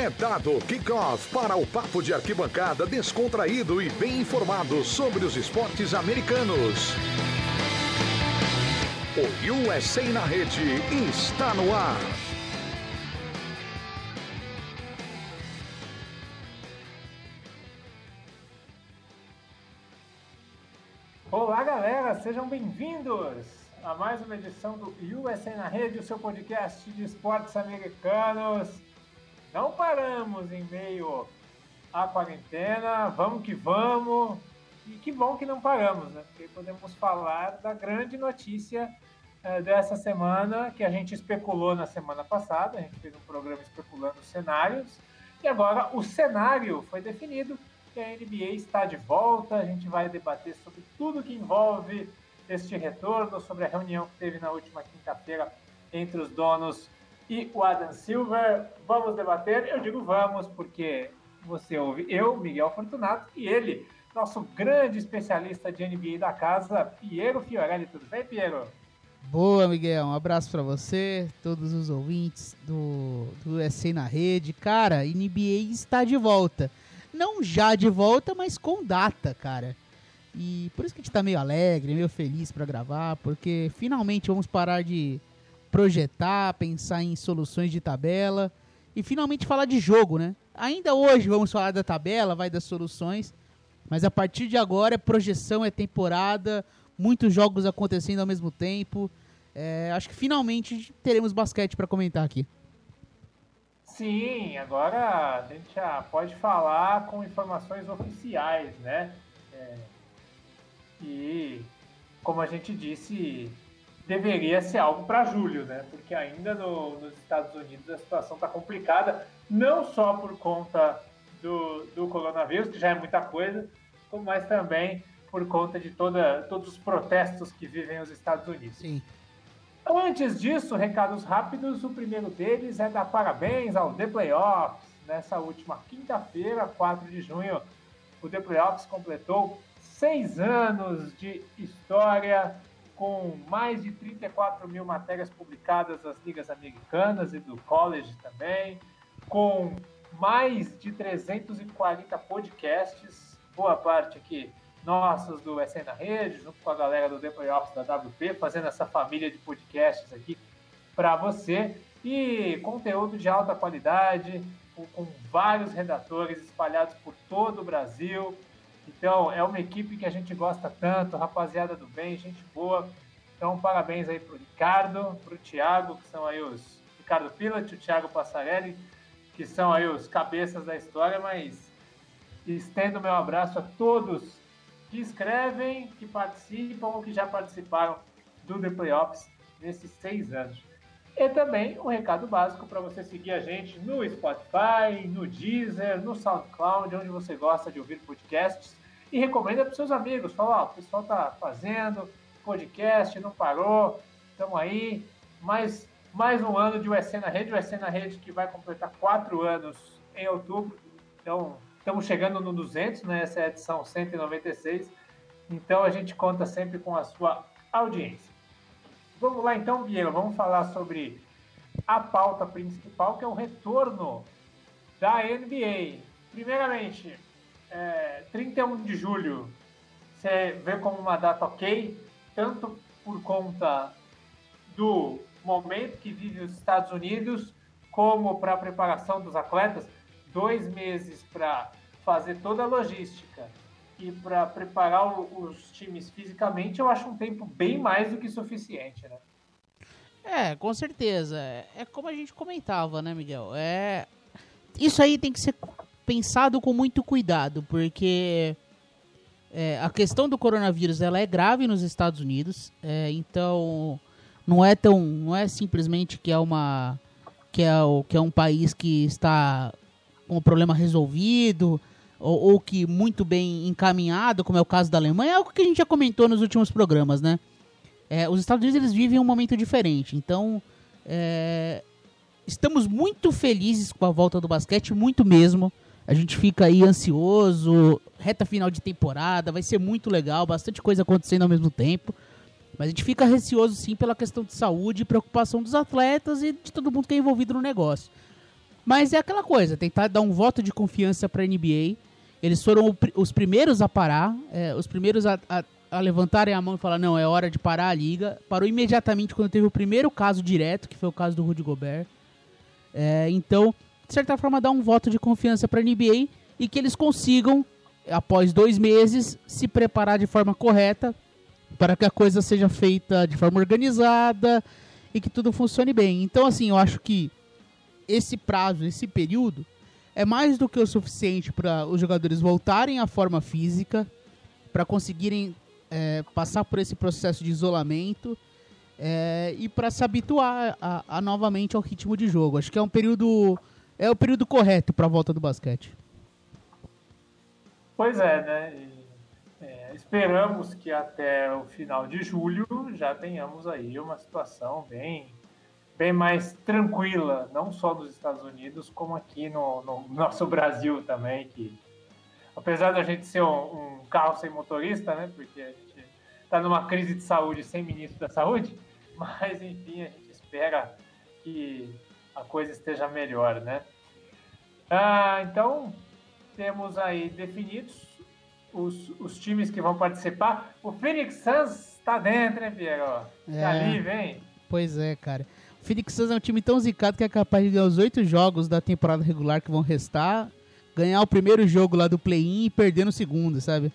É dado kickoff para o papo de arquibancada descontraído e bem informado sobre os esportes americanos. O USA na rede está no ar. Olá, galera, sejam bem-vindos a mais uma edição do USA na Rede, o seu podcast de esportes americanos. Não paramos em meio à quarentena, vamos que vamos. E que bom que não paramos, né? Porque podemos falar da grande notícia eh, dessa semana que a gente especulou na semana passada. A gente fez um programa especulando cenários. E agora o cenário foi definido a NBA está de volta. A gente vai debater sobre tudo que envolve este retorno, sobre a reunião que teve na última quinta-feira entre os donos e o Adam Silver. Vamos debater? Eu digo vamos, porque você ouve eu, Miguel Fortunato, e ele, nosso grande especialista de NBA da casa, Piero Fiorelli. Tudo bem, Piero? Boa, Miguel. Um abraço para você, todos os ouvintes do, do USA na rede. Cara, NBA está de volta não já de volta, mas com data, cara. E por isso que a gente tá meio alegre, meio feliz para gravar, porque finalmente vamos parar de projetar, pensar em soluções de tabela e finalmente falar de jogo, né? Ainda hoje vamos falar da tabela, vai das soluções, mas a partir de agora é projeção, é temporada, muitos jogos acontecendo ao mesmo tempo. É, acho que finalmente teremos basquete para comentar aqui. Sim, agora a gente já pode falar com informações oficiais, né? É, e, como a gente disse, deveria ser algo para julho, né? Porque ainda no, nos Estados Unidos a situação está complicada, não só por conta do, do coronavírus, que já é muita coisa, mais também por conta de toda, todos os protestos que vivem os Estados Unidos. Sim. Antes disso, recados rápidos. O primeiro deles é dar parabéns ao The Playoffs. Nessa última quinta-feira, 4 de junho, o The Playoffs completou seis anos de história, com mais de 34 mil matérias publicadas das ligas americanas e do college também, com mais de 340 podcasts, boa parte aqui nossas do SN na Rede, junto com a galera do The Playoffs da WP, fazendo essa família de podcasts aqui para você. E conteúdo de alta qualidade, com, vários redatores espalhados por todo o Brasil. Então, é uma equipe que a gente gosta tanto, rapaziada do bem, gente boa. Então, parabéns aí pro Ricardo, pro Thiago, que são aí os Ricardo Pilat o Thiago Passarelli, que são aí os cabeças da história, mas estendo meu abraço a todos que escrevem, que participam ou que já participaram do The Playoffs nesses seis anos. E também um recado básico para você seguir a gente no Spotify, no Deezer, no SoundCloud, onde você gosta de ouvir podcasts. E recomenda para seus amigos. Fala, ó, o pessoal tá fazendo podcast, não parou, estamos aí. Mais, mais um ano de USC na Rede. USC na Rede que vai completar quatro anos em outubro. Então, Estamos chegando no 200, né? Essa é a edição 196. Então a gente conta sempre com a sua audiência. Vamos lá então, Vieira, vamos falar sobre a pauta principal, que é o retorno da NBA. Primeiramente, é, 31 de julho, você vê como uma data ok, tanto por conta do momento que vive os Estados Unidos, como para a preparação dos atletas dois meses para fazer toda a logística para preparar os times fisicamente, eu acho um tempo bem mais do que suficiente, né? É, com certeza. É como a gente comentava, né, Miguel? É isso aí tem que ser pensado com muito cuidado, porque é, a questão do coronavírus ela é grave nos Estados Unidos, é, então não é tão, não é simplesmente que é uma que é, que é um país que está com o problema resolvido, ou, ou, que muito bem encaminhado, como é o caso da Alemanha, é algo que a gente já comentou nos últimos programas, né? É, os Estados Unidos eles vivem um momento diferente, então é, estamos muito felizes com a volta do basquete, muito mesmo. A gente fica aí ansioso, reta final de temporada, vai ser muito legal, bastante coisa acontecendo ao mesmo tempo. Mas a gente fica receoso sim pela questão de saúde preocupação dos atletas e de todo mundo que é envolvido no negócio. Mas é aquela coisa, tentar dar um voto de confiança para a NBA. Eles foram os primeiros a parar, é, os primeiros a, a, a, levantarem a mão e falar: não, é hora de parar a liga. Parou imediatamente quando teve o primeiro caso direto, que foi o caso do Rudy Gobert. É, então, de certa forma, dar um voto de confiança para a NBA e que eles consigam, após dois meses, se preparar de forma correta para que a coisa seja feita de forma organizada e que tudo funcione bem. Então, assim, eu acho que esse prazo, esse período, é mais do que o suficiente para os jogadores voltarem à forma física, para conseguirem é, passar por esse processo de isolamento é, e para se habituar a, a, novamente ao ritmo de jogo. Acho que é um período é o período correto para a volta do basquete. Pois é, né? É, esperamos que até o final de julho já tenhamos aí uma situação bem bem mais tranquila, não só nos Estados Unidos, como aqui no, no nosso Brasil também, que apesar da gente ser um, um, carro sem motorista, né, porque a gente está numa crise de saúde sem ministro da saúde, mas enfim, a gente espera que a coisa esteja melhor, né? Ah, então, temos aí definidos os, os times que vão participar. O Phoenix Suns está dentro, hein, Piero? É. Tá ali, vem. Pois é, cara. Phoenix Suns é um time tão zicado que é capaz de ganhar os oito jogos da temporada regular que vão restar, ganhar o primeiro jogo lá do play-in e perder no segundo, sabe?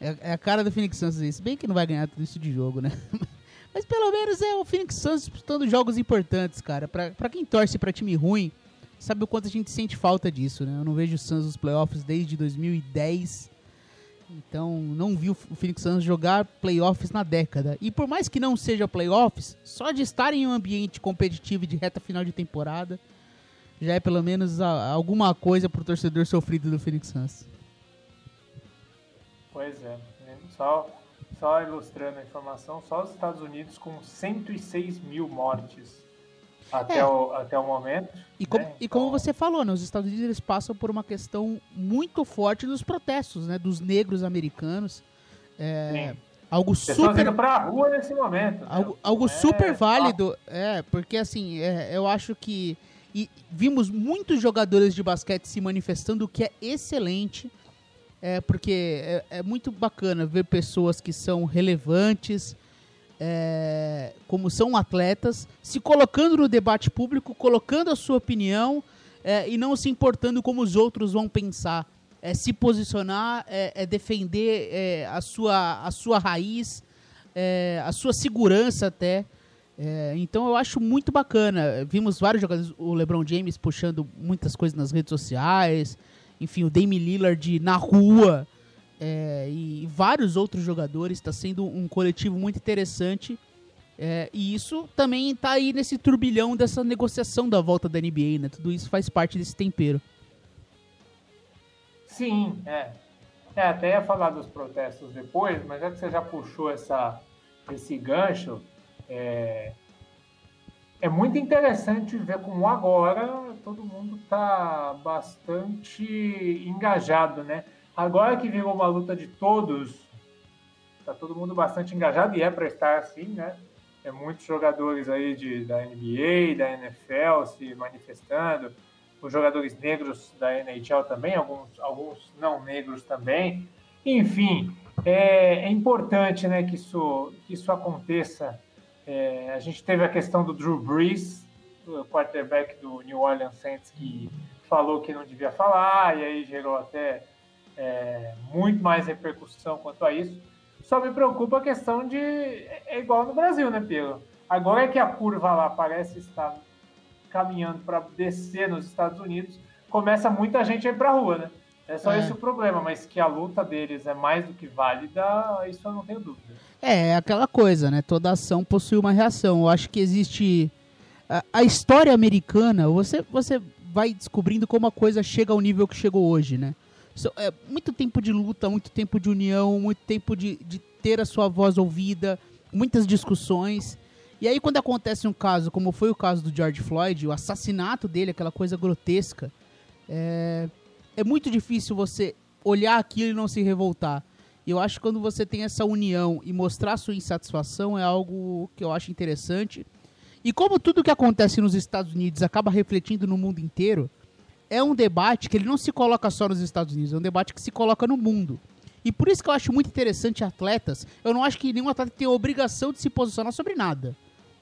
É, é, a cara do Phoenix Suns isso. Bem que não vai ganhar tudo isso de jogo, né? Mas pelo menos é o Phoenix Suns disputando jogos importantes, cara. Pra, pra quem torce pra time ruim, sabe o quanto a gente sente falta disso, né? Eu não vejo o Suns nos playoffs desde 2010. Então, não vi o Phoenix Suns jogar playoffs na década. E por mais que não seja playoffs, só de estar em um ambiente competitivo de reta final de temporada, já é pelo menos alguma coisa pro torcedor sofrido do Phoenix Suns. Pois é. Né? Só, só ilustrando a informação, só os Estados Unidos com 106 mil mortes até, é. o, até o momento. E, com, né? e como então você falou, né, os Estados Unidos eles passam por uma questão muito forte dos protestos, né, dos negros americanos. É, algo super para a rua nesse momento. Né? Algo, algo é, super válido, é porque assim é, eu acho que e vimos muitos jogadores de basquete se manifestando, o que é excelente, é porque é, é muito bacana ver pessoas que são relevantes, é, como são atletas, se colocando no debate público, colocando a sua opinião é, e não se importando como os outros vão pensar. É se posicionar, é, é defender é, a, sua, a sua raiz, é, a sua segurança até. É, então eu acho muito bacana. Vimos vários jogadores, o LeBron James puxando muitas coisas nas redes sociais, enfim, o Damian Lillard na rua, é, e vários outros jogadores. Está sendo um coletivo muito interessante. É, e isso também está aí nesse turbilhão dessa negociação da volta da NBA, né? Tudo isso faz parte desse tempero. Sim, é. é até ia falar dos protestos depois, mas já que você já puxou essa, esse gancho, é, é muito interessante ver como agora todo mundo está bastante engajado, né? Agora que virou uma luta de todos, tá todo mundo bastante engajado e é para estar assim, né? É muitos jogadores aí de, da NBA, da NFL se manifestando, os jogadores negros da NHL também, alguns, alguns não negros também. Enfim, é, é importante né, que, isso, que isso aconteça. É, a gente teve a questão do Drew Brees, o quarterback do New Orleans Saints, que falou que não devia falar, e aí gerou até é, muito mais repercussão quanto a isso. Só me preocupa a questão de. É igual no Brasil, né, Pedro? Agora é que a curva lá parece estar caminhando para descer nos Estados Unidos, começa muita gente a ir para a rua, né? É só é. esse o problema, mas que a luta deles é mais do que válida, isso eu não tenho dúvida. É, é aquela coisa, né? Toda ação possui uma reação. Eu acho que existe. A, a história americana, você, você vai descobrindo como a coisa chega ao nível que chegou hoje, né? É, muito tempo de luta, muito tempo de união, muito tempo de, de ter a sua voz ouvida, muitas discussões. E aí, quando acontece um caso, como foi o caso do George Floyd, o assassinato dele, aquela coisa grotesca, é, é muito difícil você olhar aquilo e não se revoltar. E eu acho que quando você tem essa união e mostrar sua insatisfação é algo que eu acho interessante. E como tudo que acontece nos Estados Unidos acaba refletindo no mundo inteiro, é um debate que ele não se coloca só nos Estados Unidos, é um debate que se coloca no mundo. E por isso que eu acho muito interessante atletas. Eu não acho que nenhum atleta tem a obrigação de se posicionar sobre nada.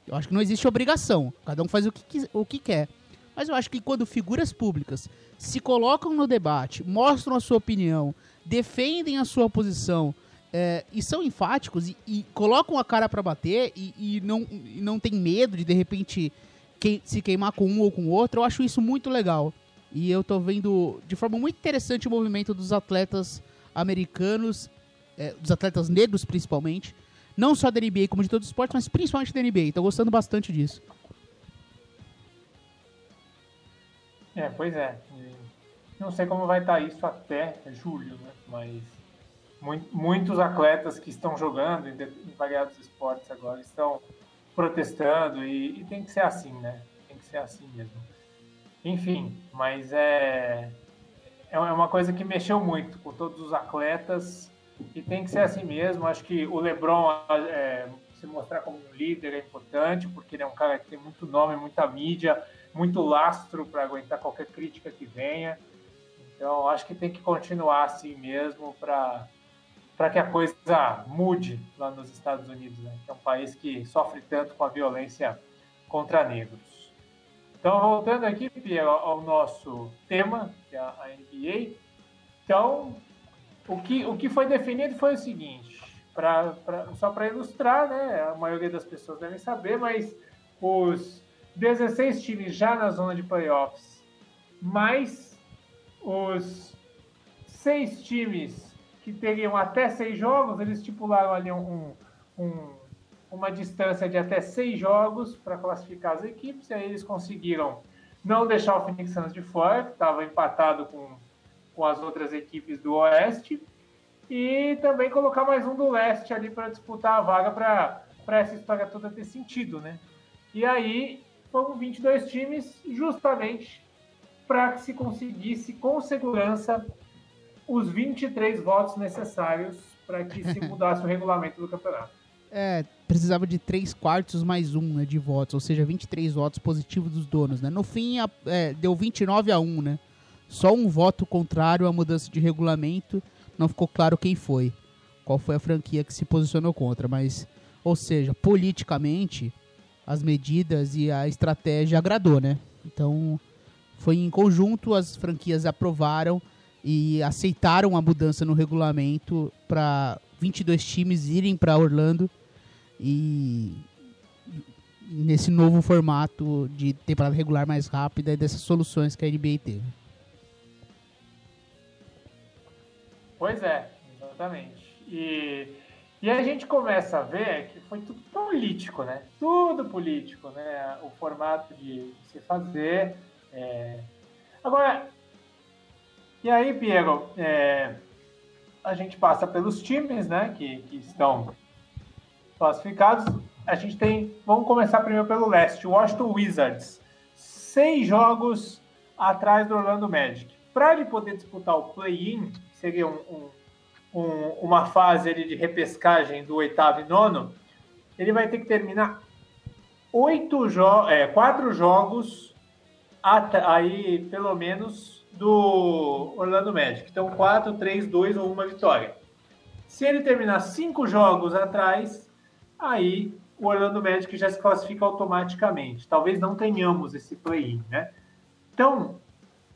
Eu acho que não existe obrigação. Cada um faz o que, o que quer. Mas eu acho que quando figuras públicas se colocam no debate, mostram a sua opinião, defendem a sua posição é, e são enfáticos e, e, colocam a cara para bater e, e, não, e não tem medo de de repente que, se queimar com um ou com o outro, eu acho isso muito legal. E eu tô vendo de forma muito interessante o movimento dos atletas americanos, é, dos atletas negros principalmente, não só da NBA como de todos os esportes, mas principalmente da NBA. Tô gostando bastante disso. É, pois é. Não sei como vai estar isso até julho, né? Mas muitos atletas que estão jogando em, variados esportes agora estão protestando e, e, tem que ser assim, né? Tem que ser assim mesmo. Enfim, mas é é uma coisa que mexeu muito com todos os atletas e tem que ser assim mesmo. Acho que o LeBron é, se mostrar como um líder é importante porque ele é um cara que tem muito nome, muita mídia, muito lastro para aguentar qualquer crítica que venha. Então acho que tem que continuar assim mesmo para para que a coisa mude lá nos Estados Unidos, né? que é um país que sofre tanto com a violência contra negros. Então, voltando aqui, Pia, ao nosso tema, que é a NBA. Então, o que, o que foi definido foi o seguinte, pra, pra só para ilustrar, né? A maioria das pessoas devem saber, mas os 16 times já na zona de playoffs, mais os seis times que teriam até seis jogos, eles estipularam ali um, um, uma distância de até seis jogos para classificar as equipes, e aí eles conseguiram não deixar o Phoenix Suns de fora, que estava empatado com, com as outras equipes do Oeste, e também colocar mais um do Leste ali para disputar a vaga para essa história toda ter sentido, né? E aí foram 22 times justamente para que se conseguisse com segurança os 23 votos necessários para que se mudasse o regulamento do campeonato. É, precisava de 3 quartos mais 1 né, de votos, ou seja, 23 votos positivos dos donos. Né? No fim, a, é, deu 29 a 1, né? Só um voto contrário à mudança de regulamento. Não ficou claro quem foi. Qual foi a franquia que se posicionou contra. Mas, ou seja, politicamente, as medidas e a estratégia agradou, né? Então, foi em conjunto, as franquias aprovaram e aceitaram a mudança no regulamento para 22 times irem para Orlando e nesse novo formato de temporada regular mais rápida e dessas soluções que a NBA teve. Pois é, exatamente. E, e a gente começa a ver que foi tudo político, né? Tudo político, né? O formato de se fazer. É... Agora, e aí, Piero, é, a gente passa pelos times, né, que, que estão classificados. A gente tem, vamos começar primeiro pelo leste, Washington Wizards, seis jogos atrás do Orlando Magic. Para ele poder disputar o play-in, seria um, um, um, uma fase ali de repescagem do oitavo e nono, ele vai ter que terminar oito jo é, quatro jogos aí pelo menos do Orlando Magic. Então, 4, 3, 2 ou uma vitória. Se ele terminar cinco jogos atrás, aí o Orlando Magic já se classifica automaticamente. Talvez não tenhamos esse play-in, né? Então,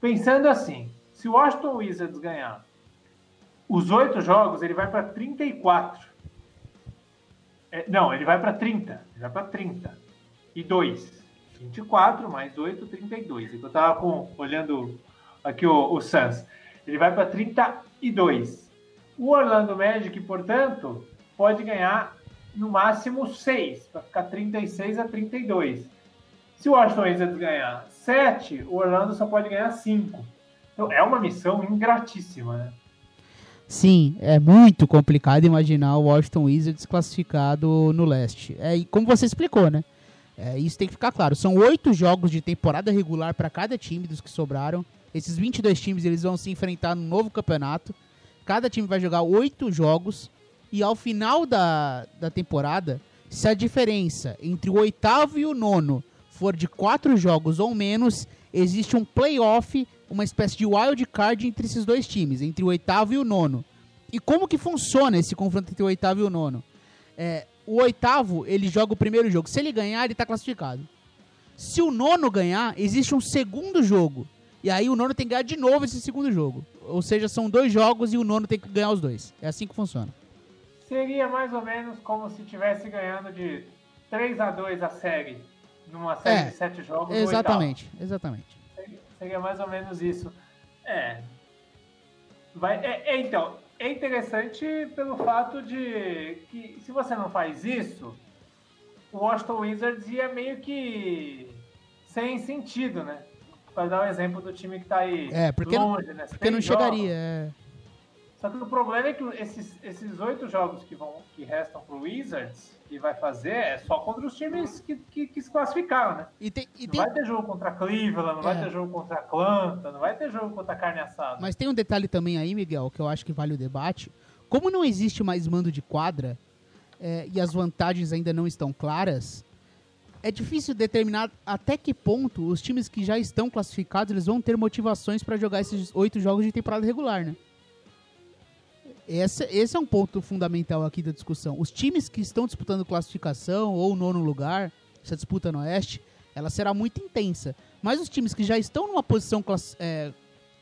pensando assim, se o Washington Wizards ganhar os oito jogos, ele vai para 34. É, não, ele vai para 30. Ele vai para 30. E 2. 24 mais 8, 32. Eu estava olhando aqui o, o Suns. Ele vai para 32. O Orlando Magic, portanto, pode ganhar no máximo 6, para ficar 36 a 32. Se o Washington Wizards ganhar 7, o Orlando só pode ganhar 5. Então é uma missão ingratíssima, né? Sim, é muito complicado imaginar o Washington Wizards classificado no leste. É, e como você explicou, né? É, isso tem que ficar claro. São oito jogos de temporada regular para cada time dos que sobraram. Esses 22 times eles vão se enfrentar no novo campeonato. Cada time vai jogar oito jogos. E ao final da, da temporada, Se a diferença entre o oitavo e o nono for de quatro jogos ou menos, existe um playoff, uma espécie de wild card entre esses dois times, entre o oitavo e o nono. E como que funciona esse confronto entre o oitavo e o nono? É, o oitavo, ele joga o primeiro jogo. Se ele ganhar, ele está classificado. Se o nono ganhar, existe um segundo jogo. E aí o nono tem que ganhar de novo esse segundo jogo. Ou seja, são dois jogos e o nono tem que ganhar os dois. É assim que funciona. Seria mais ou menos como se estivesse ganhando de 3 a 2 a série. Numa série é, de 7 jogos. Exatamente, exatamente. Seria, seria, mais ou menos isso. É. Vai, é, é, então, é interessante pelo fato de que se você não faz isso, o Washington Wizards ia meio que sem sentido, né? Para dar um exemplo do time que tá aí é, porque longe, né? Porque não jogos. chegaria. É. Só que o problema é que esses oito jogos que, vão, que restam pro Wizards, que vai fazer, é só contra os times que, que, que se classificaram, né? E tem, e não tem... vai ter jogo contra Cleveland, não é. vai ter jogo contra Atlanta, não vai ter jogo contra carne assada. Mas tem um detalhe também aí, Miguel, que eu acho que vale o debate. Como não existe mais mando de quadra, é, e as vantagens ainda não estão claras, é difícil determinar até que ponto os times que já estão classificados eles vão ter motivações para jogar esses oito jogos de temporada regular, né? Esse, esse é um ponto fundamental aqui da discussão. Os times que estão disputando classificação ou nono lugar, essa disputa no Oeste, ela será muito intensa. Mas os times que já estão numa posição é,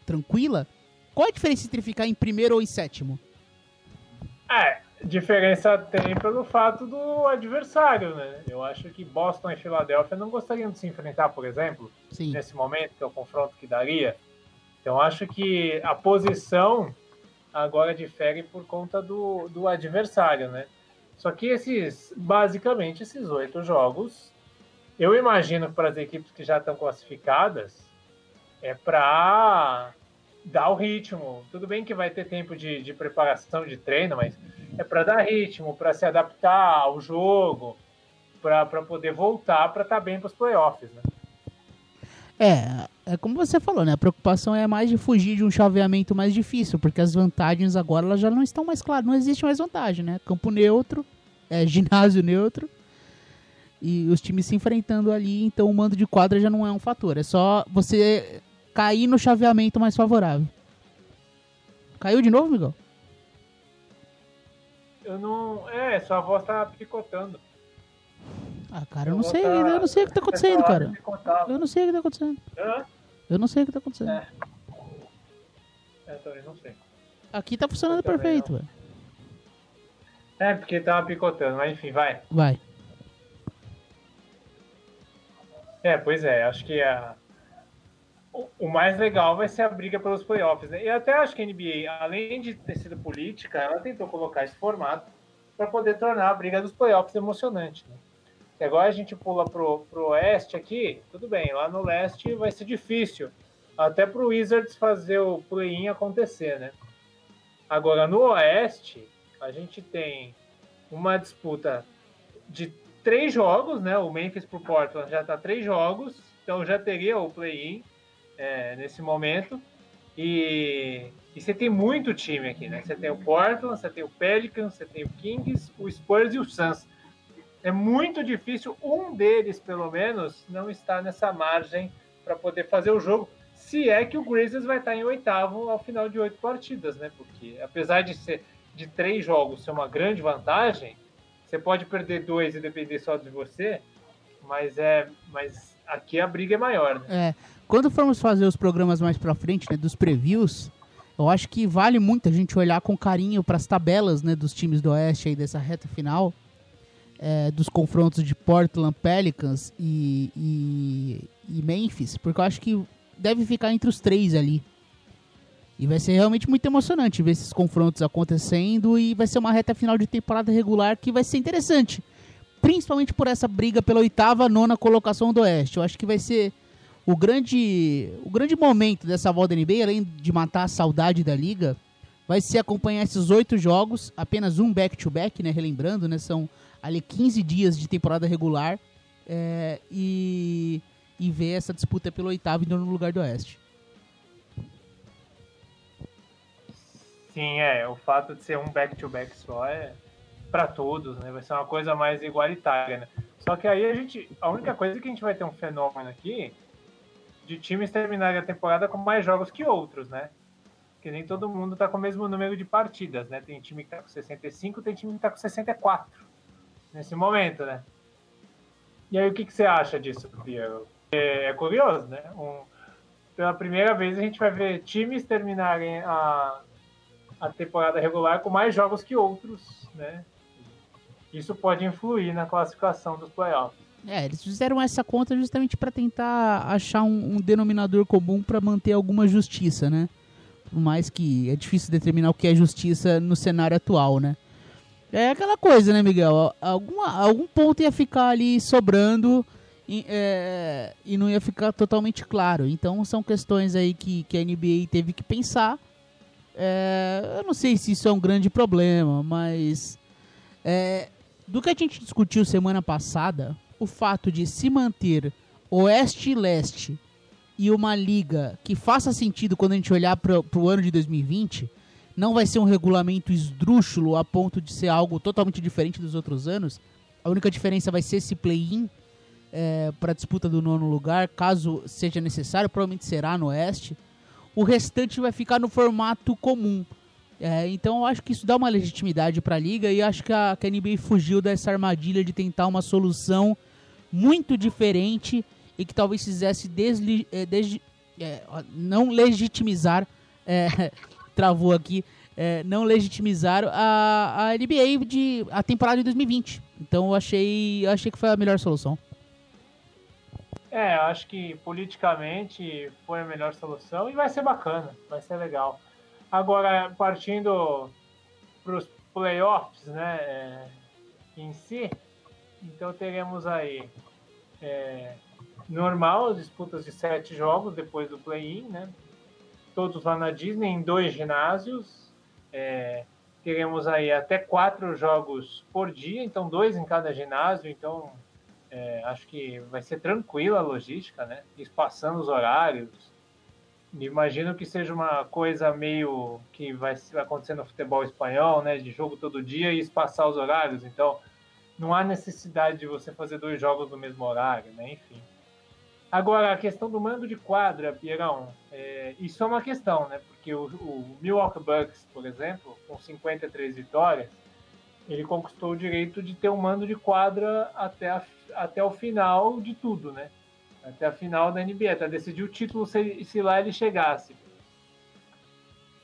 tranquila, qual a diferença entre ficar em primeiro ou em sétimo? É, diferença tem pelo fato do adversário, né? Eu acho que Boston e Filadélfia não gostariam de se enfrentar, por exemplo, Sim. nesse momento, que é o confronto que daria. Então acho que a posição agora difere por conta do, do adversário, né? Só que esses, basicamente, esses oito jogos, eu imagino para as equipes que já estão classificadas, é para dar o ritmo. Tudo bem que vai ter tempo de, de preparação, de treino, mas é para dar ritmo, para se adaptar ao jogo, para poder voltar para estar tá bem para os playoffs, né? É, é como você falou, né? A preocupação é mais de fugir de um chaveamento mais difícil, porque as vantagens agora elas já não estão mais claras, não existe mais vantagem, né? Campo neutro, é, ginásio neutro e os times se enfrentando ali, então o mando de quadra já não é um fator, é só você cair no chaveamento mais favorável. Caiu de novo, Miguel? Eu não. É, sua voz tá picotando. Ah, cara, eu não sei, tá... eu não sei o que tá acontecendo, cara. Eu não sei o que tá acontecendo. Hã? Eu não sei o que tá acontecendo. É. É, também não sei. Aqui tá funcionando perfeito, velho. É, porque tava picotando, mas enfim, vai. Vai. É, pois é, acho que a, o mais legal vai ser a briga pelos playoffs. Né? E até acho que a NBA, além de ter sido política, ela tentou colocar esse formato para poder tornar a briga dos playoffs emocionante. Né? E agora a gente pula pro, pro oeste aqui, tudo bem, lá no leste vai ser difícil, até pro Wizards fazer o play-in acontecer, né? Agora no oeste, a gente tem uma disputa de três jogos, né? O Memphis pro Portland já tá três jogos, então já teria o play-in é, nesse momento. E, e, você tem muito time aqui, né? Você tem o Portland, você tem o Pelicans, você tem o Kings, o Spurs e o Suns. É muito difícil um deles, pelo menos, não estar nessa margem para poder fazer o jogo. Se é que o Grizzlies vai estar em oitavo ao final de oito partidas, né? Porque apesar de ser de três jogos ser uma grande vantagem, você pode perder dois e depender só de você, mas é, mas aqui a briga é maior, né? É. Quando formos fazer os programas mais pra frente, né, dos previews, eu acho que vale muito a gente olhar com carinho para as tabelas, né, dos times do Oeste aí dessa reta final, é, dos confrontos de Portland Pelicans e, e, e Memphis, porque eu acho que deve ficar entre os três ali. E vai ser realmente muito emocionante ver esses confrontos acontecendo e vai ser uma reta final de temporada regular que vai ser interessante. Principalmente por essa briga pela oitava, nona colocação do Oeste. Eu acho que vai ser o grande, o grande momento dessa volta NBA, além de matar a saudade da liga, vai ser acompanhar esses oito jogos, apenas um back-to-back, -back, né? Relembrando, né? São ali 15 dias de temporada regular é, e, e ver essa disputa pelo oitavo e no lugar do Oeste. Sim, é. O fato de ser um back-to-back -back só é, para todos, né? Vai ser uma coisa mais igualitária, né? Só que aí a gente, a única coisa é que a gente vai ter um fenômeno aqui de times terminarem a temporada com mais jogos que outros, né? Que nem todo mundo tá com o mesmo número de partidas, né? Tem time que tá com 65, tem time que tá com 64 nesse momento, né? E aí o que, que você acha disso, Piero? É, é curioso, né? Um, pela primeira vez a gente vai ver times terminarem a, a temporada regular com mais jogos que outros, né? Isso pode influir na classificação dos playoffs. É, eles fizeram essa conta justamente para tentar achar um, um denominador comum para manter alguma justiça, né? Por mais que é difícil determinar o que é justiça no cenário atual, né? É aquela coisa, né, Miguel? Alguma, algum ponto ia ficar ali sobrando e, é, e não ia ficar totalmente claro. Então são questões aí que, que a NBA teve que pensar. É, eu não sei se isso é um grande problema, mas é, do que a gente discutiu semana passada, o fato de se manter oeste e leste e uma liga que faça sentido quando a gente olhar para o ano de 2020, não vai ser um regulamento esdrúxulo a ponto de ser algo totalmente diferente dos outros anos. A única diferença vai ser esse play-in é, para a disputa do nono lugar, caso seja necessário, provavelmente será no oeste. O restante vai ficar no formato comum. É, então eu acho que isso dá uma legitimidade para a liga e acho que a, que a NBA fugiu dessa armadilha de tentar uma solução muito diferente e que talvez fizesse desli, é, desli, não legitimizar, travou aqui, é, não legitimizar a, a NBA de a temporada de 2020. Então eu achei, eu achei que foi a melhor solução. É, acho que politicamente foi a melhor solução e vai ser bacana, vai ser legal. Agora, partindo para os playoffs, né, é, em si, então teremos aí é, normal, disputas de sete jogos depois do play-in, né? Todos lá na Disney, em dois ginásios. É, teremos aí até quatro jogos por dia, então dois em cada ginásio, então é, acho que vai ser tranquila a logística, né? Espaçando os horários, Imagino que seja uma coisa meio que vai acontecer no futebol espanhol, né? De jogo todo dia e espaçar os horários. Então, não há necessidade de você fazer dois jogos no mesmo horário, né? Enfim. Agora, a questão do mando de quadra, Pierão, é, isso é uma questão, né? Porque o, o Milwaukee Bucks, por exemplo, com 53 vitórias, ele conquistou o direito de ter um mando de quadra até, a, até o final de tudo, né? até a final da NBA, para decidir o título se, se lá ele chegasse.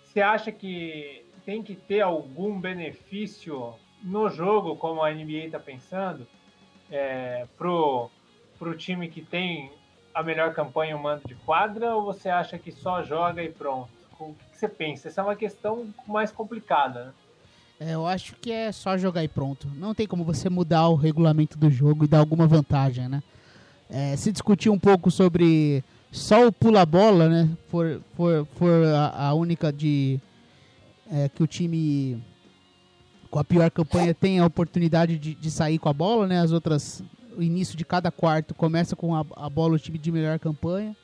Você acha que tem que ter algum benefício no jogo, como a NBA está pensando, é, pro, pro time que tem a melhor campanha o mando de quadra, ou você acha que só joga e pronto? O que você pensa? Essa é uma questão mais complicada, né? É, eu acho que é só jogar e pronto. Não tem como você mudar o regulamento do jogo e dar alguma vantagem, né? É, se discutiu um pouco sobre só o pula-bola, né? For, for, for a, a única de é, que o time com a pior campanha tem a oportunidade de, de, sair com a bola, né? As outras, o início de cada quarto começa com a, a bola o time de melhor campanha.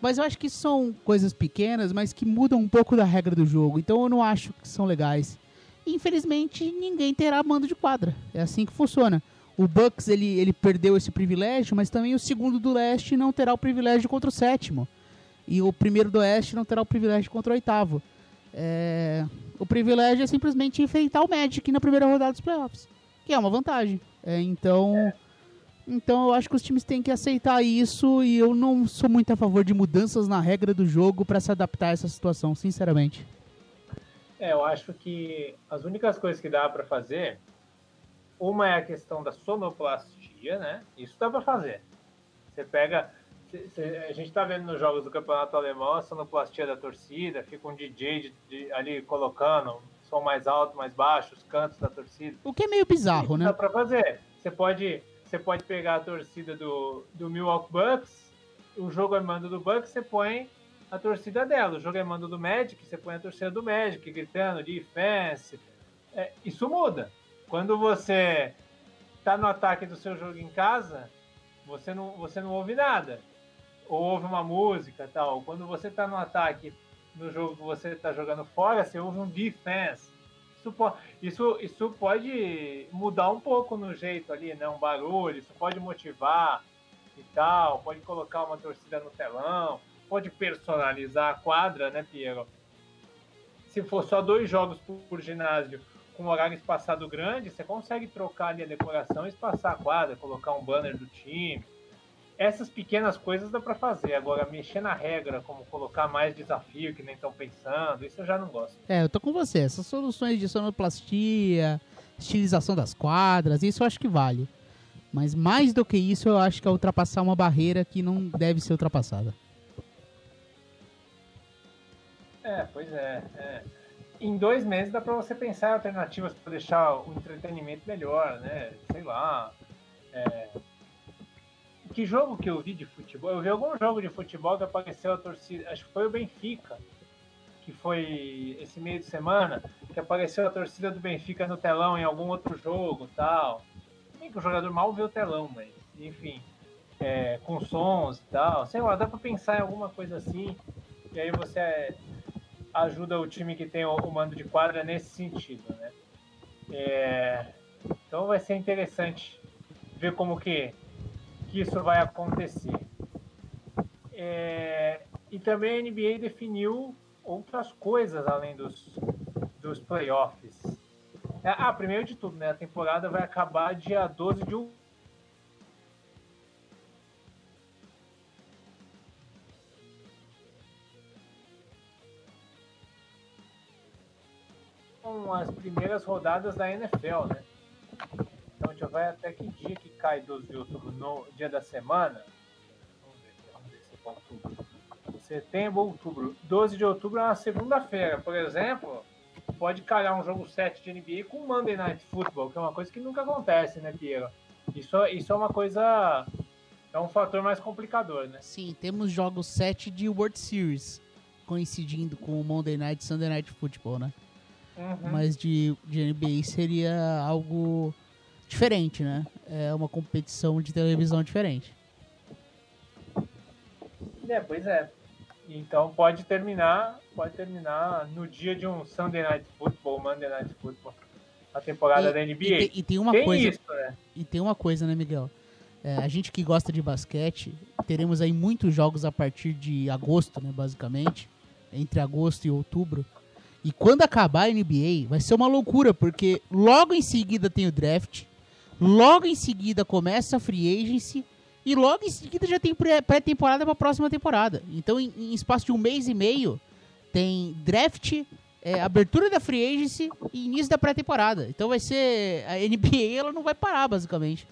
Mas eu acho que são coisas pequenas, mas que mudam um pouco da regra do jogo. Então eu não acho que são legais. infelizmente, ninguém terá mando de quadra. É assim que funciona. O Bucks ele, ele perdeu esse privilégio, mas também o segundo do leste não terá o privilégio contra o sétimo. E o primeiro do oeste não terá o privilégio contra o oitavo. É, o privilégio é simplesmente enfrentar o Magic na primeira rodada dos playoffs, que é uma vantagem. É, então, é. Então eu acho que os times têm que aceitar isso e eu não sou muito a favor de mudanças na regra do jogo para se adaptar a essa situação, sinceramente. É, eu acho que as únicas coisas que dá para fazer uma é a questão da sonoplastia, né? Isso dá para fazer. Você pega. a gente está vendo nos jogos do campeonato alemão a sonoplastia da torcida, fica um DJ de, de, ali colocando som mais alto, mais baixo, os cantos da torcida. O que é meio bizarro, Isso né? Dá para fazer. Você pode, você pode pegar a torcida do, do Milwaukee Bucks, o jogo é mando do Bucks, você põe a torcida dela. O jogo é mando do Magic, você põe a torcida do Magic gritando defense. É, isso muda. Quando você está no ataque do seu jogo em casa, você não, você não ouve nada. Ou ouve uma música tal. Quando você está no ataque no jogo que você está jogando fora, você ouve um defense. Isso, isso, isso pode mudar um pouco no jeito ali, né? Um barulho, isso pode motivar e tal, pode colocar uma torcida no telão, pode personalizar a quadra, né, Piero? Se for só dois jogos por, por ginásio com horário espaçado grande, você consegue trocar ali a decoração, espaçar a quadra, colocar um banner do time. Essas pequenas coisas dá para fazer. Agora, mexer na regra, como colocar mais desafio que nem estão pensando, isso eu já não gosto. É, eu tô com você. Essas soluções de sonoplastia, estilização das quadras, isso eu acho que vale. Mas mais do que isso, eu acho que é ultrapassar uma barreira que não deve ser ultrapassada. É, pois é. é. Em dois meses dá para você pensar em alternativas para deixar o entretenimento melhor, né? Sei lá. É... Que jogo que eu vi de futebol? Eu vi algum jogo de futebol que apareceu a torcida. Acho que foi o Benfica, que foi esse meio de semana, que apareceu a torcida do Benfica no telão em algum outro jogo tal. Nem que o jogador mal vê o telão, mas enfim. É, com sons e tal. Sei lá, dá para pensar em alguma coisa assim. E aí você ajuda o time que tem o, o mando de quadra nesse sentido, né? É, então vai ser interessante ver como que, que isso vai acontecer. É, e também a NBA definiu outras coisas além dos, dos playoffs. É, ah, primeiro de tudo, né? A temporada vai acabar dia 12 de outubro as primeiras rodadas da NFL, né? Gente vai até que dia que cai 12 de outubro, no dia da semana. Vamos ver, vamos ver se é outubro. Setembro, outubro. 12 de outubro é uma segunda-feira, por exemplo. Pode calhar um jogo 7 de NBA com Monday Night Football, que é uma coisa que nunca acontece, né, Piero? Isso, isso é uma coisa. É um fator mais complicador, né? Sim, temos jogos 7 de World Series coincidindo com o Monday Night e Sunday Night Football, né? Uhum. Mas de, de NBA seria algo diferente, né? É uma competição de televisão diferente. É, pois é. Então pode terminar, pode terminar no dia de um Sunday Night Football, Monday Night Football, a temporada e, da NBA. E, e, tem uma tem coisa, isso, né? E tem uma coisa, né, Miguel? É, a gente que gosta de basquete, teremos aí muitos jogos a partir de agosto, né, basicamente, entre agosto e outubro. E quando acabar a NBA, vai ser uma loucura, porque logo em seguida tem o draft, logo em seguida começa a free agency, e logo em seguida já tem pré-temporada para a próxima temporada. Então, em, em, espaço de um mês e meio, tem draft, é, abertura da free agency e início da pré-temporada. Então vai ser. A NBA ela não vai parar, basicamente.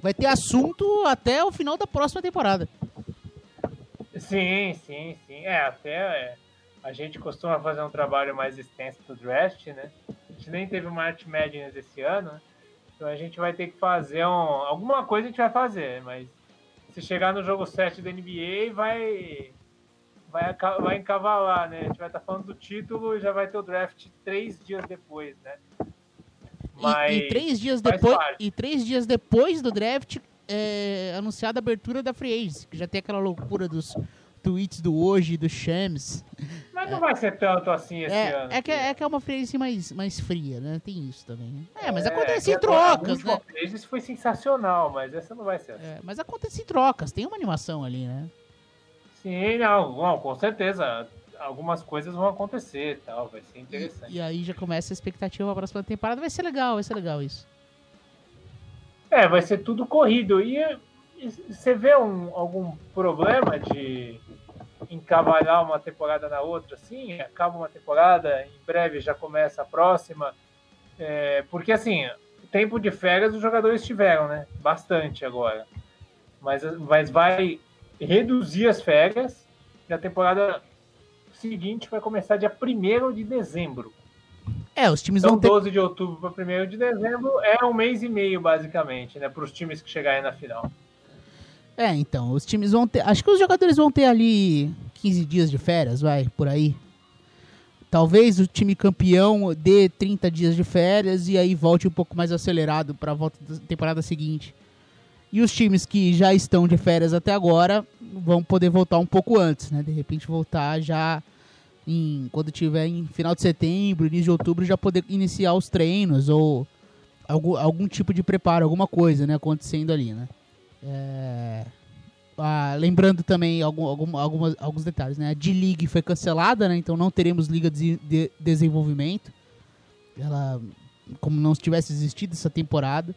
Vai ter assunto até o final da próxima temporada. Sim, sim, sim. É, até. É a gente costuma fazer um trabalho mais extenso do draft, né? A gente nem teve uma Art Madness esse ano, né? Então a gente vai ter que fazer um, alguma coisa a gente vai fazer, mas se chegar no jogo 7 da NBA vai vai, vai encavalar, né? A gente vai estar tá falando do título e já vai ter o draft três dias depois, né? Mas, e, e três dias depois e três dias depois do draft é anunciada a abertura da Free Agency, que já tem aquela loucura dos tweets do hoje, do Shams. Mas não é, vai ser tanto assim esse é, ano. É que, é que é uma freguesia mais, mais fria, né? Tem isso também. Né? É, mas é, acontece em trocas, né? Isso foi sensacional, mas essa não vai ser assim. É, mas acontece em trocas, tem uma animação ali, né? Sim, não, não com certeza. Algumas coisas vão acontecer tal, vai ser interessante. E, e aí já começa a expectativa para a próxima temporada, vai ser legal, vai ser legal isso. É, vai ser tudo corrido. E você vê um, algum problema de encavalhar uma temporada na outra, assim, acaba uma temporada, em breve já começa a próxima, é, porque assim, tempo de férias os jogadores tiveram, né? Bastante agora, mas, mas vai reduzir as férias e a temporada seguinte vai começar dia 1 de dezembro. É, os times então, vão ter... 12 de outubro para 1 de dezembro é um mês e meio, basicamente, né? Para os times que chegarem na final. É, então, os times vão ter. Acho que os jogadores vão ter ali 15 dias de férias, vai, por aí. Talvez o time campeão dê 30 dias de férias e aí volte um pouco mais acelerado para a volta da temporada seguinte. E os times que já estão de férias até agora vão poder voltar um pouco antes, né? De repente voltar já em, quando tiver em final de setembro, início de outubro, já poder iniciar os treinos ou algum, algum tipo de preparo, alguma coisa, né, acontecendo ali, né. É, ah, lembrando também algum, algum, algumas, alguns detalhes, né, a D-League foi cancelada, né, então não teremos liga de, de desenvolvimento, ela, como não tivesse existido essa temporada,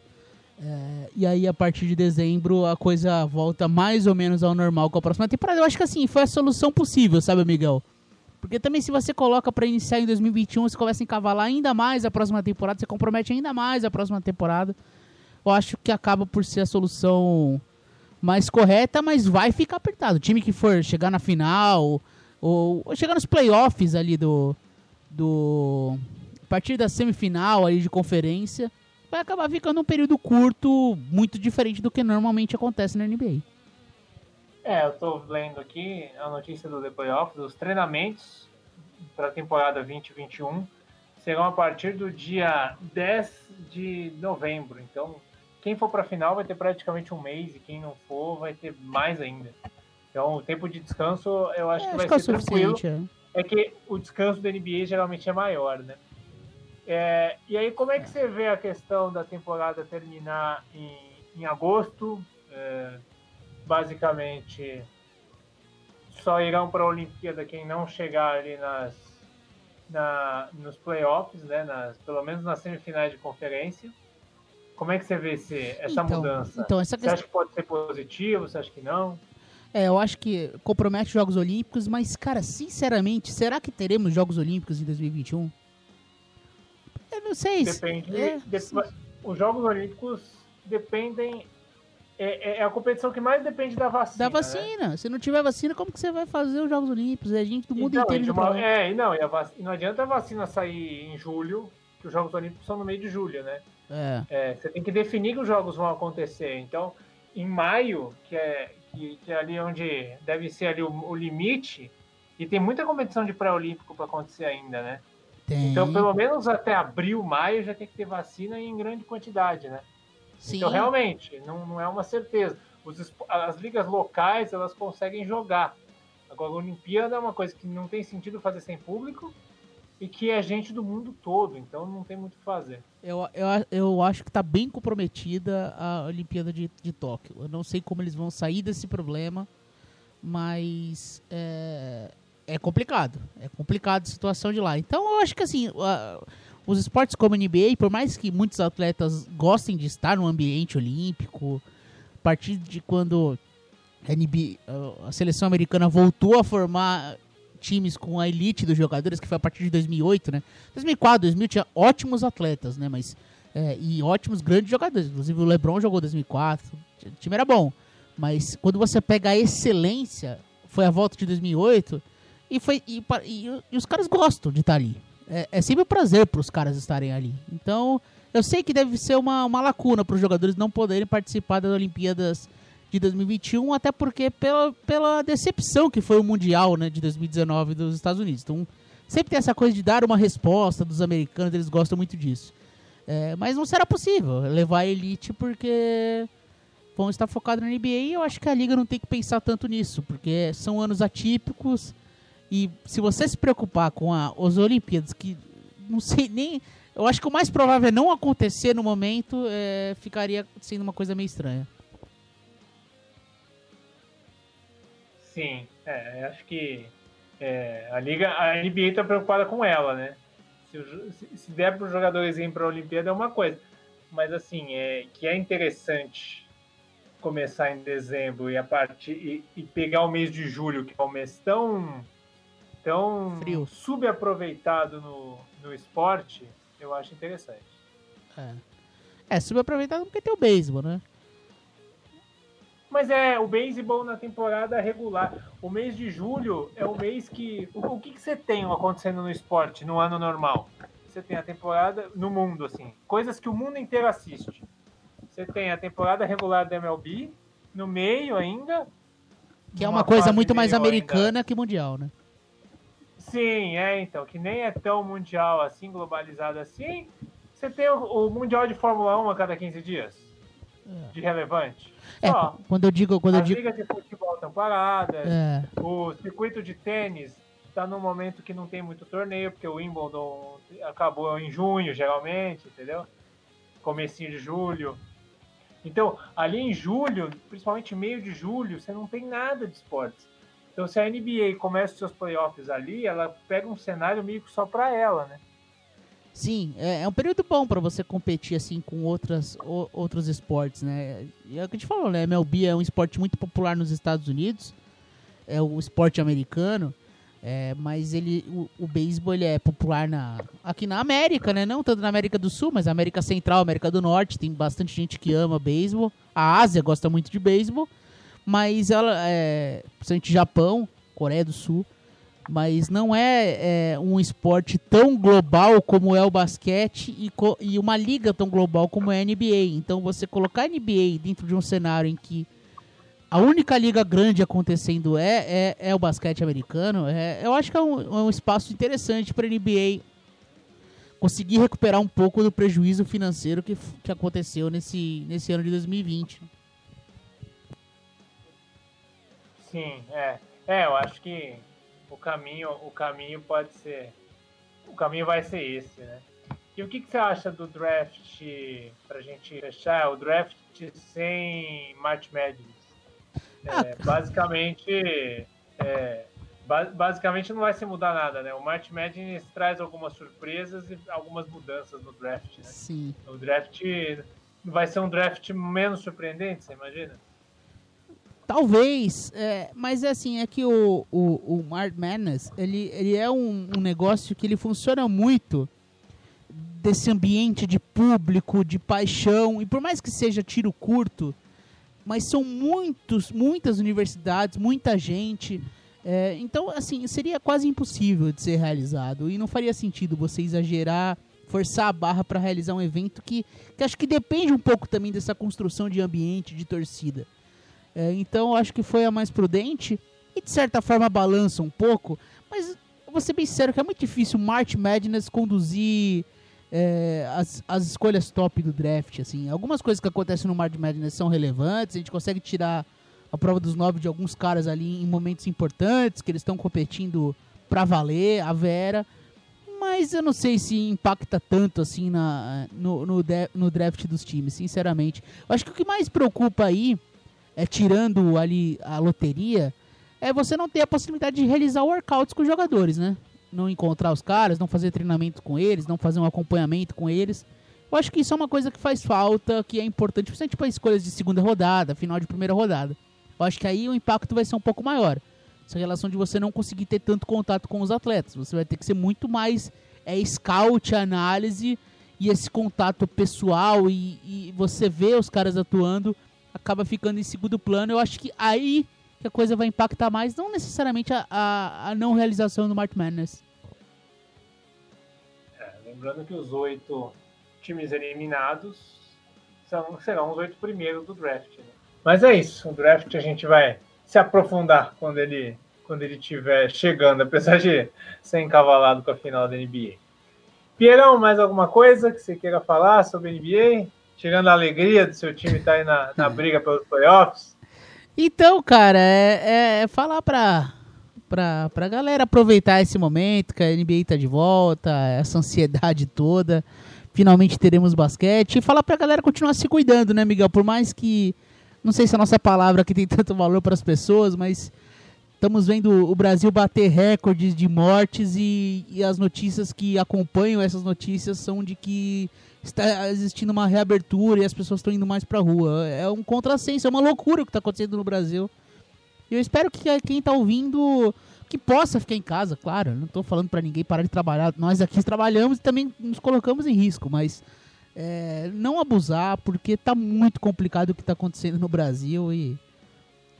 é, e aí, a partir de dezembro, a coisa volta mais ou menos ao normal com a próxima temporada. Eu acho que assim, foi a solução possível, sabe, Miguel? Porque também se você coloca para iniciar em 2021, você começa a encavalar ainda mais a próxima temporada, você compromete ainda mais a próxima temporada. Eu acho que acaba por ser a solução mais correta, mas vai ficar apertado. O time que for chegar na final ou, ou chegar nos playoffs ali do do a partir da semifinal ali de conferência, vai acabar ficando um período curto, muito diferente do que normalmente acontece na NBA. É, eu tô lendo aqui a notícia do The Playoffs, os treinamentos para a temporada 2021 serão a partir do dia 10 de novembro. Então, quem for para a final vai ter praticamente um mês e quem não for vai ter mais ainda. Então, o tempo de descanso eu acho é, que vai acho ser que é tranquilo. É. é que o descanso da NBA geralmente é maior, né? É, e aí, como é que você vê a questão da temporada terminar em, em agosto? É, basicamente só irão para a Olimpíada quem não chegar ali nas, na, nos playoffs, né, nas, pelo menos nas semifinais de conferência. Como é que você vê esse, essa então, mudança? Então, essa você acha que pode ser positivo? Você acha que não? É, eu acho que compromete os Jogos Olímpicos, mas, cara, sinceramente, será que teremos Jogos Olímpicos em 2021? Eu não sei. Depende. É, de, os Jogos Olímpicos dependem é, é, é, a competição que mais depende da vacina. Da vacina. Né? Se não tiver vacina, como que você vai fazer os Jogos Olímpicos? É gente do mundo então, inteiro. Uma, é, não, e vac... não adianta a vacina sair em julho, que os Jogos Olímpicos são no meio de julho, né? É. é. Você tem que definir que os Jogos vão acontecer. Então, em maio, que é, que, que é ali onde deve ser ali o, o limite, e tem muita competição de pré-olímpico para acontecer ainda, né? Tem. Então, pelo menos até abril, maio, já tem que ter vacina em grande quantidade, né? Sim. Então, realmente, não, não é uma certeza. Os, as ligas locais, elas conseguem jogar. Agora, a Olimpíada é uma coisa que não tem sentido fazer sem público e que é gente do mundo todo, então não tem muito o que fazer. Eu, eu, eu acho que está bem comprometida a Olimpíada de, de Tóquio. Eu não sei como eles vão sair desse problema, mas é, é complicado. É complicado a situação de lá. Então eu acho que assim, os esportes como a NBA, por mais que muitos atletas gostem de estar no ambiente olímpico, a partir de quando a, NBA, a seleção americana voltou a formar times com a elite dos jogadores, que foi a partir de 2008, né? 2004, 2000 tinha ótimos atletas, né? Mas é, e ótimos grandes jogadores. Inclusive o LeBron jogou 2004, o time era bom. Mas quando você pega a excelência, foi a volta de 2008 e foi e, e, e os caras gostam de estar ali é, é sempre um prazer para os caras estarem ali. Então, eu sei que deve ser uma, uma lacuna para os jogadores não poderem participar das Olimpíadas de 2021, até porque pela, pela decepção que foi o Mundial né, de 2019 dos Estados Unidos. Então, sempre tem essa coisa de dar uma resposta dos americanos, eles gostam muito disso. É, mas não será possível levar a elite porque vão estar focados na NBA e eu acho que a liga não tem que pensar tanto nisso, porque são anos atípicos e se você se preocupar com a, as Olimpíadas, que não sei nem. Eu acho que o mais provável é não acontecer no momento, é, ficaria sendo uma coisa meio estranha. Sim, é, acho que é, a Liga, a NBA está preocupada com ela, né? Se, se der para os jogadores irem para a Olimpíada é uma coisa, mas assim, é, que é interessante começar em dezembro e a partir e, e pegar o mês de julho, que é um mês tão tão Frio. subaproveitado no, no esporte, eu acho interessante. É, é subaproveitado porque tem o beisebol, né? Mas é o beisebol na temporada regular. O mês de julho é o mês que. O, o que, que você tem acontecendo no esporte no ano normal? Você tem a temporada no mundo, assim. Coisas que o mundo inteiro assiste. Você tem a temporada regular da MLB, no meio ainda. Que é uma coisa muito mais americana ainda. que mundial, né? Sim, é, então, que nem é tão mundial assim, globalizado assim. Você tem o, o Mundial de Fórmula 1 a cada 15 dias. É. De relevante. É, Só. quando eu digo. Quando As eu digo... ligas de futebol estão paradas. É. O circuito de tênis está num momento que não tem muito torneio, porque o Wimbledon acabou em junho, geralmente, entendeu? Comecinho de julho. Então, ali em julho, principalmente meio de julho, você não tem nada de esportes. Então, se a NBA começa os seus playoffs ali, ela pega um cenário meio que só para ela, né? Sim, é, é um período bom para você competir assim com outras, o, outros esportes, né? E é o que a gente falou, né? MLB é um esporte muito popular nos Estados Unidos, é o esporte americano, é, mas ele, o, o beisebol ele é popular na, aqui na América, né? Não tanto na América do Sul, mas América Central, América do Norte, tem bastante gente que ama beisebol. A Ásia gosta muito de beisebol, mas ela, é, principalmente Japão, Coreia do Sul, mas não é, é, um esporte tão global como é o basquete e, e, uma liga tão global como é a NBA. Então você colocar a NBA dentro de um cenário em que a única liga grande acontecendo é, é, é o basquete americano, é, eu acho que é um, é um espaço interessante para a NBA conseguir recuperar um pouco do prejuízo financeiro que, que aconteceu nesse, nesse ano de 2020. Sim, é. É, eu acho que o caminho, o caminho pode ser. O caminho vai ser esse, né? E o que, que você acha do draft, pra gente fechar, o draft sem March Madness? É, basicamente, é, basicamente não vai se mudar nada, né? O March Madness traz algumas surpresas e algumas mudanças no draft, né? Sim. O draft vai ser um draft menos surpreendente, você imagina? Talvez, é, mas é assim, é que o, o, o March Madness, ele, ele é um, um negócio que ele funciona muito desse ambiente de público, de paixão, e por mais que seja tiro curto, mas são muitos, muitas universidades, muita gente. É, então, assim, seria quase impossível de ser realizado. E não faria sentido você exagerar, forçar a barra para realizar um evento que, que acho que depende um pouco também dessa construção de ambiente, de torcida. É, então, acho que foi a mais prudente e, de certa forma, balança um pouco. Mas, vou ser bem sério, que é muito difícil March Madness conduzir é, as, as escolhas top do draft, assim. Algumas coisas que acontecem no March Madness são relevantes, a gente consegue tirar a prova dos nove de alguns caras ali em momentos importantes, que eles estão competindo pra valer, a Vera. Mas eu não sei se impacta tanto assim na, no, no, de, no draft dos times, sinceramente. Eu acho que o que mais preocupa aí, é tirando ali a loteria, é você não ter a possibilidade de realizar workouts com os jogadores, né? não encontrar os caras, não fazer treinamento com eles, não fazer um acompanhamento com eles. Eu acho que isso é uma coisa que faz falta, que é importante, principalmente para escolhas de segunda rodada, final de primeira rodada. Eu acho que aí o impacto vai ser um pouco maior. Essa relação de você não conseguir ter tanto contato com os atletas. Você vai ter que ser muito mais é, scout, análise e esse contato pessoal e, e você vê os caras atuando acaba ficando em segundo plano. Eu acho que aí que a coisa vai impactar mais, não necessariamente a, a, a não realização do March Madness. É, lembrando que os oito times eliminados são, serão os oito primeiros do draft. Né? Mas é isso, o draft a gente vai se aprofundar quando ele quando ele estiver chegando, apesar de ser encavalado com a final da NBA. Pierão, mais alguma coisa que você queira falar sobre a NBA? Tirando a alegria do seu time estar tá aí na, na briga pelos playoffs? Então, cara, é, é, é falar pra, pra, pra galera aproveitar esse momento, que a NBA tá de volta, essa ansiedade toda. Finalmente teremos basquete. E falar pra galera continuar se cuidando, né, Miguel? Por mais que. Não sei se a nossa palavra aqui tem tanto valor para as pessoas, mas estamos vendo o Brasil bater recordes de mortes e, e, as notícias que acompanham essas notícias são de que está existindo uma reabertura e as pessoas estão indo mais pra rua. É um contrassenso, é uma loucura o que está acontecendo no Brasil. E eu espero que quem está ouvindo que possa ficar em casa, claro. Não estou falando para ninguém parar de trabalhar. Nós aqui trabalhamos e também nos colocamos em risco, mas é, não abusar, porque está muito complicado o que está acontecendo no Brasil e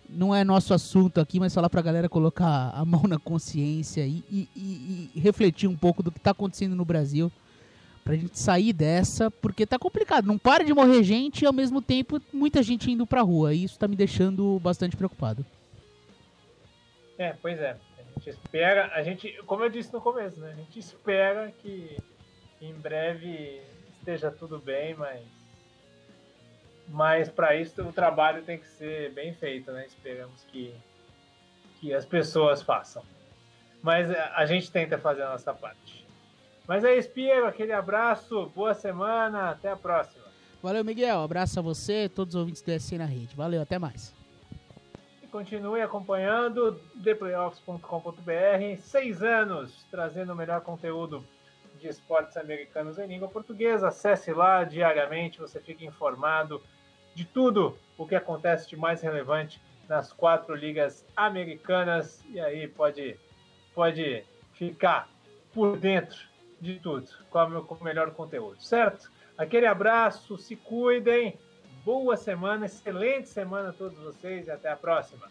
não é nosso assunto aqui, mas falar para a galera colocar a mão na consciência e, e, e, e refletir um pouco do que está acontecendo no Brasil pra gente sair dessa, porque tá complicado. Não para de morrer gente e ao mesmo tempo muita gente indo pra rua. E isso tá me deixando bastante preocupado. É, pois é. A gente espera, a gente, como eu disse no começo, né? A gente espera que em breve esteja tudo bem, mas mas para isso o trabalho tem que ser bem feito, né? Esperamos que que as pessoas façam. Mas a gente tenta fazer a nossa parte. Mas é isso, Piero. Aquele abraço, boa semana, até a próxima. Valeu, Miguel. Abraço a você, todos os ouvintes do SC na rede. Valeu, até mais. E continue acompanhando theplayoffs.com.br. Seis anos trazendo o melhor conteúdo de esportes americanos em língua portuguesa. Acesse lá diariamente, você fica informado de tudo o que acontece de mais relevante nas quatro ligas americanas e aí pode, pode ficar por dentro de tudo com o melhor conteúdo, certo? Aquele abraço, se cuidem, boa semana, excelente semana a todos vocês e até a próxima.